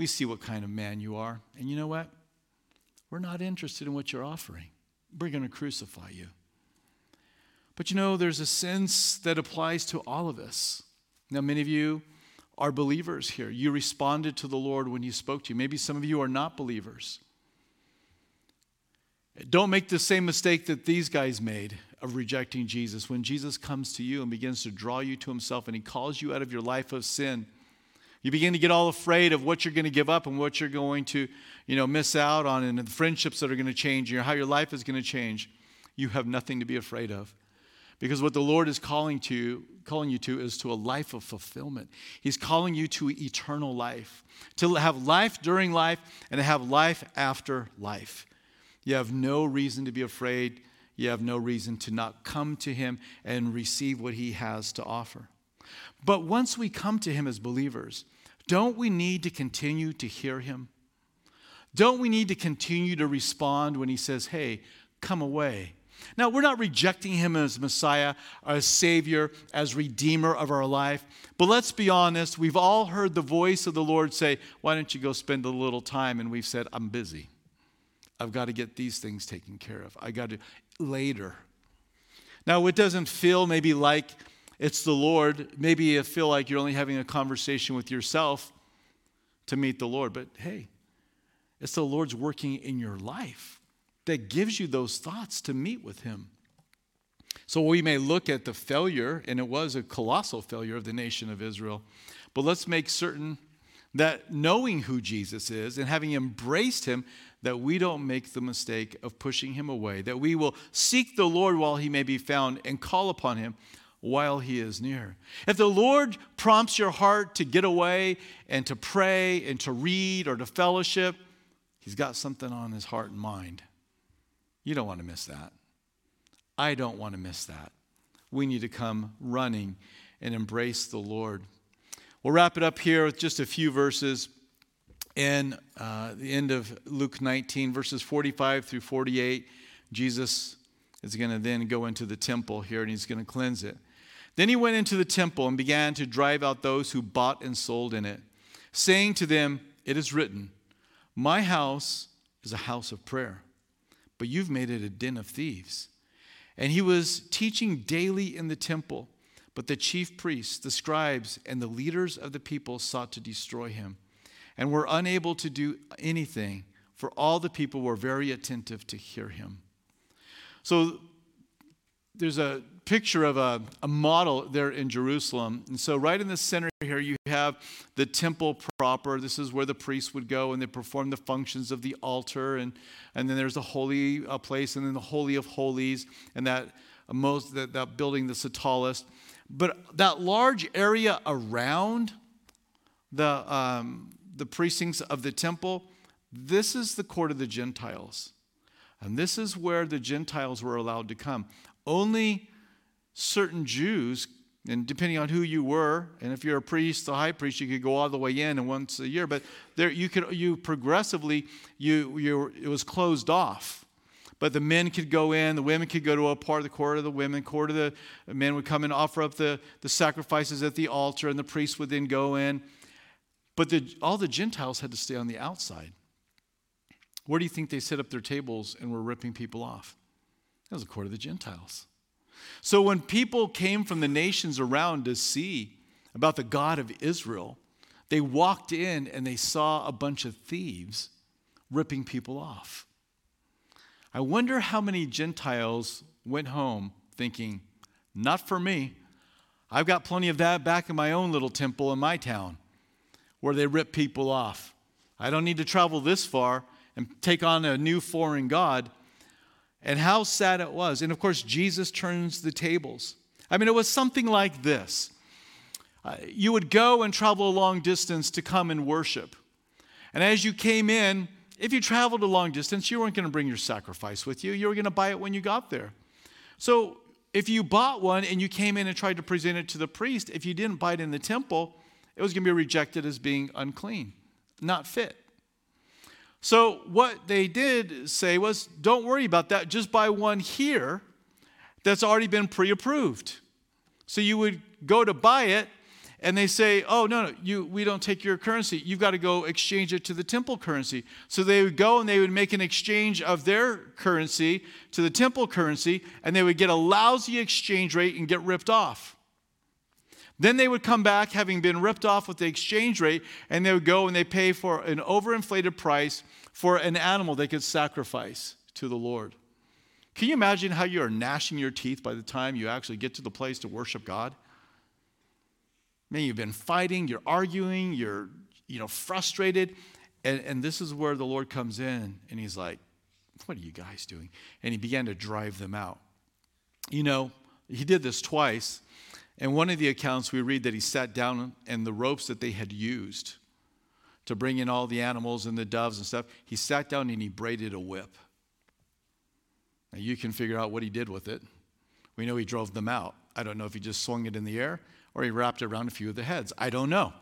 We see what kind of man you are. And you know what? We're not interested in what you're offering. We're going to crucify you. But you know, there's a sense that applies to all of us. Now, many of you are believers here. You responded to the Lord when He spoke to you. Maybe some of you are not believers. Don't make the same mistake that these guys made of rejecting Jesus. When Jesus comes to you and begins to draw you to Himself and He calls you out of your life of sin, you begin to get all afraid of what you're going to give up and what you're going to, you know, miss out on and the friendships that are going to change and how your life is going to change. You have nothing to be afraid of. Because what the Lord is calling to calling you to is to a life of fulfillment. He's calling you to eternal life, to have life during life and to have life after life. You have no reason to be afraid. You have no reason to not come to him and receive what he has to offer. But once we come to Him as believers, don't we need to continue to hear Him? Don't we need to continue to respond when He says, Hey, come away? Now, we're not rejecting Him as Messiah, as Savior, as Redeemer of our life. But let's be honest, we've all heard the voice of the Lord say, Why don't you go spend a little time? And we've said, I'm busy. I've got to get these things taken care of. I got to later. Now, it doesn't feel maybe like it's the Lord. Maybe you feel like you're only having a conversation with yourself to meet the Lord, but hey, it's the Lord's working in your life that gives you those thoughts to meet with Him. So we may look at the failure, and it was a colossal failure of the nation of Israel, but let's make certain that knowing who Jesus is and having embraced Him, that we don't make the mistake of pushing Him away, that we will seek the Lord while He may be found and call upon Him while he is near. If the Lord prompts your heart to get away and to pray and to read or to fellowship, he's got something on his heart and mind. You don't want to miss that. I don't want to miss that. We need to come running and embrace the Lord. We'll wrap it up here with just a few verses. in uh, the end of Luke 19, verses 45 through 48, Jesus is going to then go into the temple here and he's going to cleanse it. Then he went into the temple and began to drive out those who bought and sold in it, saying to them, It is written, My house is a house of prayer, but you've made it a den of thieves. And he was teaching daily in the temple, but the chief priests, the scribes, and the leaders of the people sought to destroy him and were unable to do anything, for all the people were very attentive to hear him. So there's a picture of a, a model there in Jerusalem. And so, right in the center here, you have the temple proper. This is where the priests would go and they perform the functions of the altar. And, and then there's a holy uh, place, and then the Holy of Holies, and that, uh, most, that, that building the tallest. But that large area around the, um, the precincts of the temple, this is the court of the Gentiles. And this is where the Gentiles were allowed to come. Only certain Jews, and depending on who you were, and if you're a priest, the high priest, you could go all the way in and once a year, but there you could you progressively you you it was closed off. But the men could go in, the women could go to a part of the court of the women, court of the men would come and offer up the, the sacrifices at the altar, and the priests would then go in. But the, all the Gentiles had to stay on the outside. Where do you think they set up their tables and were ripping people off? That was the court of the Gentiles. So when people came from the nations around to see about the God of Israel, they walked in and they saw a bunch of thieves ripping people off. I wonder how many Gentiles went home thinking, not for me. I've got plenty of that back in my own little temple in my town where they rip people off. I don't need to travel this far and take on a new foreign God. And how sad it was. And of course, Jesus turns the tables. I mean, it was something like this uh, you would go and travel a long distance to come and worship. And as you came in, if you traveled a long distance, you weren't going to bring your sacrifice with you. You were going to buy it when you got there. So if you bought one and you came in and tried to present it to the priest, if you didn't buy it in the temple, it was going to be rejected as being unclean, not fit. So, what they did say was, don't worry about that, just buy one here that's already been pre approved. So, you would go to buy it, and they say, oh, no, no, you, we don't take your currency. You've got to go exchange it to the temple currency. So, they would go and they would make an exchange of their currency to the temple currency, and they would get a lousy exchange rate and get ripped off. Then they would come back having been ripped off with the exchange rate, and they would go and they pay for an overinflated price for an animal they could sacrifice to the Lord. Can you imagine how you are gnashing your teeth by the time you actually get to the place to worship God? Man, you've been fighting, you're arguing, you're you know frustrated, and, and this is where the Lord comes in and he's like, What are you guys doing? And he began to drive them out. You know, he did this twice. In one of the accounts, we read that he sat down and the ropes that they had used to bring in all the animals and the doves and stuff, he sat down and he braided a whip. Now, you can figure out what he did with it. We know he drove them out. I don't know if he just swung it in the air or he wrapped it around a few of the heads. I don't know.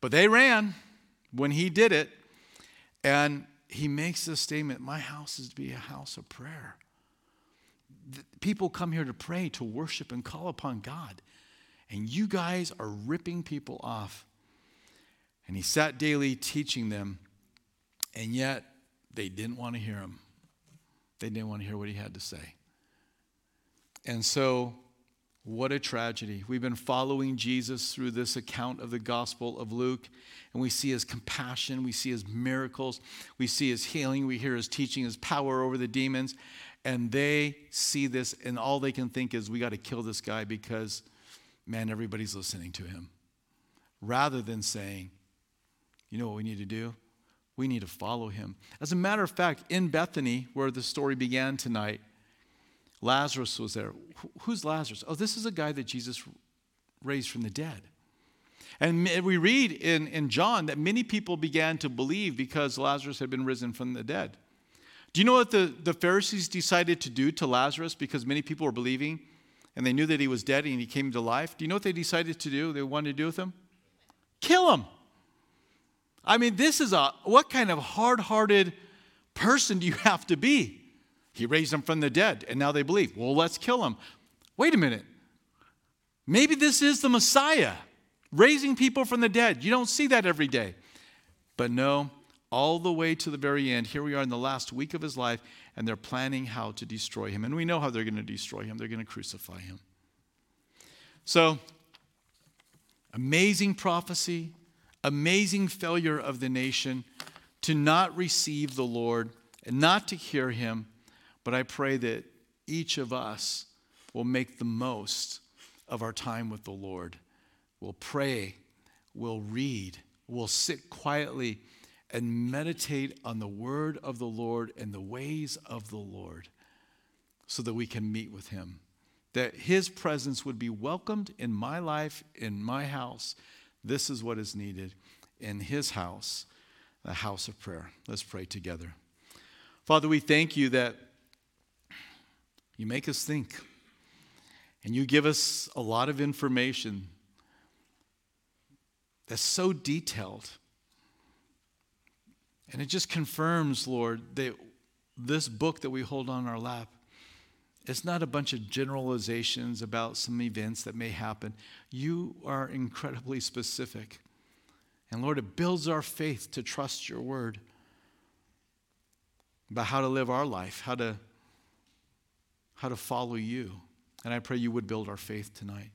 But they ran when he did it. And he makes this statement My house is to be a house of prayer people come here to pray, to worship, and call upon God. And you guys are ripping people off. And he sat daily teaching them, and yet they didn't want to hear him. They didn't want to hear what he had to say. And so, what a tragedy. We've been following Jesus through this account of the Gospel of Luke, and we see his compassion, we see his miracles, we see his healing, we hear his teaching, his power over the demons and they see this, and all they can think is, we got to kill this guy because, man, everybody's listening to him. Rather than saying, you know what we need to do? We need to follow him. As a matter of fact, in Bethany, where the story began tonight, Lazarus was there. Who's Lazarus? Oh, this is a guy that Jesus raised from the dead. And we read in, in John that many people began to believe because Lazarus had been risen from the dead. Do you know what the, the Pharisees decided to do to Lazarus because many people were believing and they knew that he was dead and he came to life? Do you know what they decided to do? They wanted to do with him? Kill him. I mean, this is a what kind of hard hearted person do you have to be? He raised them from the dead, and now they believe. Well, let's kill him. Wait a minute. Maybe this is the Messiah, raising people from the dead. You don't see that every day. But no, all the way to the very end, here we are in the last week of his life, and they're planning how to destroy him. And we know how they're going to destroy him. They're going to crucify him. So, amazing prophecy, amazing failure of the nation to not receive the Lord and not to hear him. But I pray that each of us will make the most of our time with the Lord. We'll pray, we'll read, we'll sit quietly and meditate on the word of the Lord and the ways of the Lord so that we can meet with him. That his presence would be welcomed in my life, in my house. This is what is needed in his house, the house of prayer. Let's pray together. Father, we thank you that you make us think and you give us a lot of information that's so detailed and it just confirms, Lord, that this book that we hold on our lap, it's not a bunch of generalizations about some events that may happen. You are incredibly specific. And Lord, it builds our faith to trust your word about how to live our life, how to, how to follow you. And I pray you would build our faith tonight.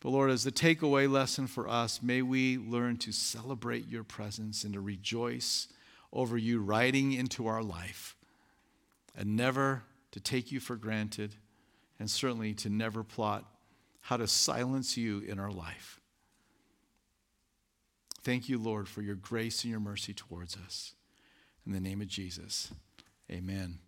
But Lord, as the takeaway lesson for us, may we learn to celebrate your presence and to rejoice over you riding into our life and never to take you for granted and certainly to never plot how to silence you in our life. Thank you, Lord, for your grace and your mercy towards us. In the name of Jesus, amen.